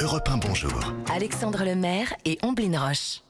Europe 1, bonjour. Alexandre Lemaire et Omblin Roche.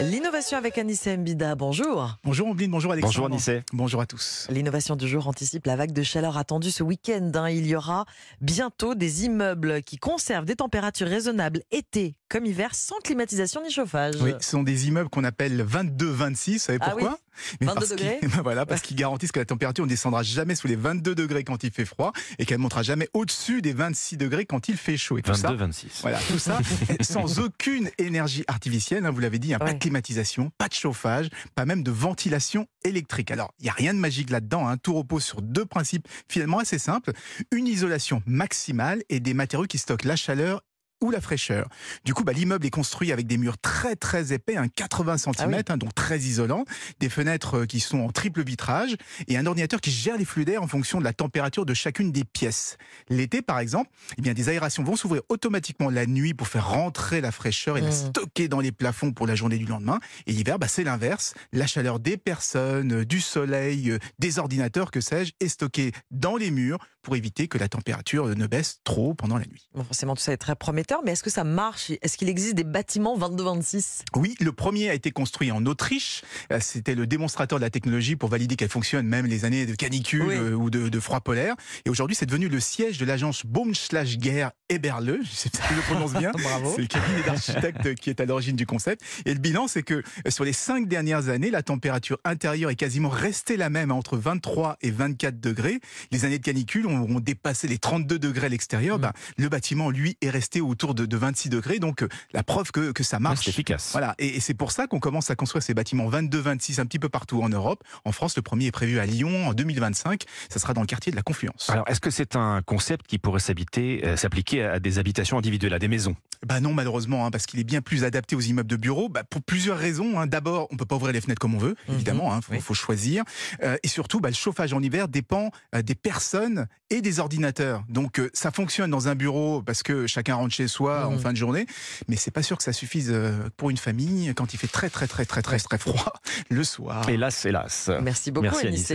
L'innovation avec Anissé Mbida, bonjour. Bonjour Ombline, bonjour Alexandre. Bonjour Anissé. Bonjour à tous. L'innovation du jour anticipe la vague de chaleur attendue ce week-end. hein. Il y aura bientôt des immeubles qui conservent des températures raisonnables été comme hiver sans climatisation ni chauffage. Oui, ce sont des immeubles qu'on appelle 22-26. Vous savez Ah pourquoi? Mais 22 parce qu'ils- degrés Ben voilà, parce qu'ils garantissent que la température ne descendra jamais sous les 22 degrés quand il fait froid et qu'elle ne montera jamais au-dessus des 26 degrés quand il fait chaud. Et tout ça, 22-26. Voilà, tout ça sans aucune énergie artificielle, hein, vous l'avez dit, hein, pas Ouais. de climatisation, pas de chauffage, pas même de ventilation électrique. Alors, il n'y a rien de magique là-dedans, hein, tout repose sur deux principes finalement assez simples, une isolation maximale et des matériaux qui stockent la chaleur ou la fraîcheur. Du coup, bah, l'immeuble est construit avec des murs très très épais, hein, 80 cm, Ah oui. donc très isolants, des fenêtres euh, qui sont en triple vitrage et un ordinateur qui gère les flux d'air en fonction de la température de chacune des pièces. L'été, par exemple, eh bien, des aérations vont s'ouvrir automatiquement la nuit pour faire rentrer la fraîcheur et la Mmh. stocker dans les plafonds pour la journée du lendemain. Et l'hiver, bah, c'est l'inverse. La chaleur des personnes, euh, du soleil, euh, des ordinateurs, que sais-je, est stockée dans les murs pour éviter que la température euh, ne baisse trop pendant la nuit. Bon, forcément, tout ça est très prometteur, mais est-ce que ça marche? Est-ce qu'il existe des bâtiments 22-26 Oui, le premier a été construit en Autriche. Euh, C'était le démonstrateur de la technologie pour valider qu'elle fonctionne même les années de canicule Oui. euh, ou de, de froid polaire. Et aujourd'hui, c'est devenu le siège de l'agence Baumschlager Eberle. Je sais pas si je le prononce bien. Bravo. C'est le cabinet d'architectes qui est à l'origine du concept. Et le bilan, c'est que sur les cinq dernières années, la température intérieure est quasiment restée la même, hein, entre 23 et 24 degrés. Les années de canicule ont, ont dépassé les 32 degrés à l'extérieur. Mm. Ben, le bâtiment, lui, est resté autour de, de 26 degrés. Donc, euh, la preuve que, que ça Ouais, marche. C'est efficace. Voilà, et, et c'est pour ça qu'on commence à construire ces bâtiments 22-26 un petit peu partout en Europe. En France, le premier est prévu à Lyon en 2025. Ça sera dans le quartier de la Confluence. Alors, est-ce que c'est un concept qui pourrait s'habiter, euh, s'appliquer à des habitations individuelles, à des maisons? Bah non, malheureusement, hein, parce qu'il est bien plus adapté aux immeubles de bureaux. Bah, pour plusieurs raisons. hein. D'abord, on peut pas ouvrir les fenêtres comme on veut, Mhm, évidemment. Il faut, oui. faut choisir. Euh, et surtout, bah, le chauffage en hiver dépend euh, des personnes et des ordinateurs. Donc, euh, ça fonctionne dans un bureau parce que chacun rentre chez soi en Mhm. fin de journée, mais c'est pas sûr que ça suffise euh, pour une famille quand il fait très très très très très très froid le soir. Hélas, hélas. Merci beaucoup, Merci, Anissé. Anissé.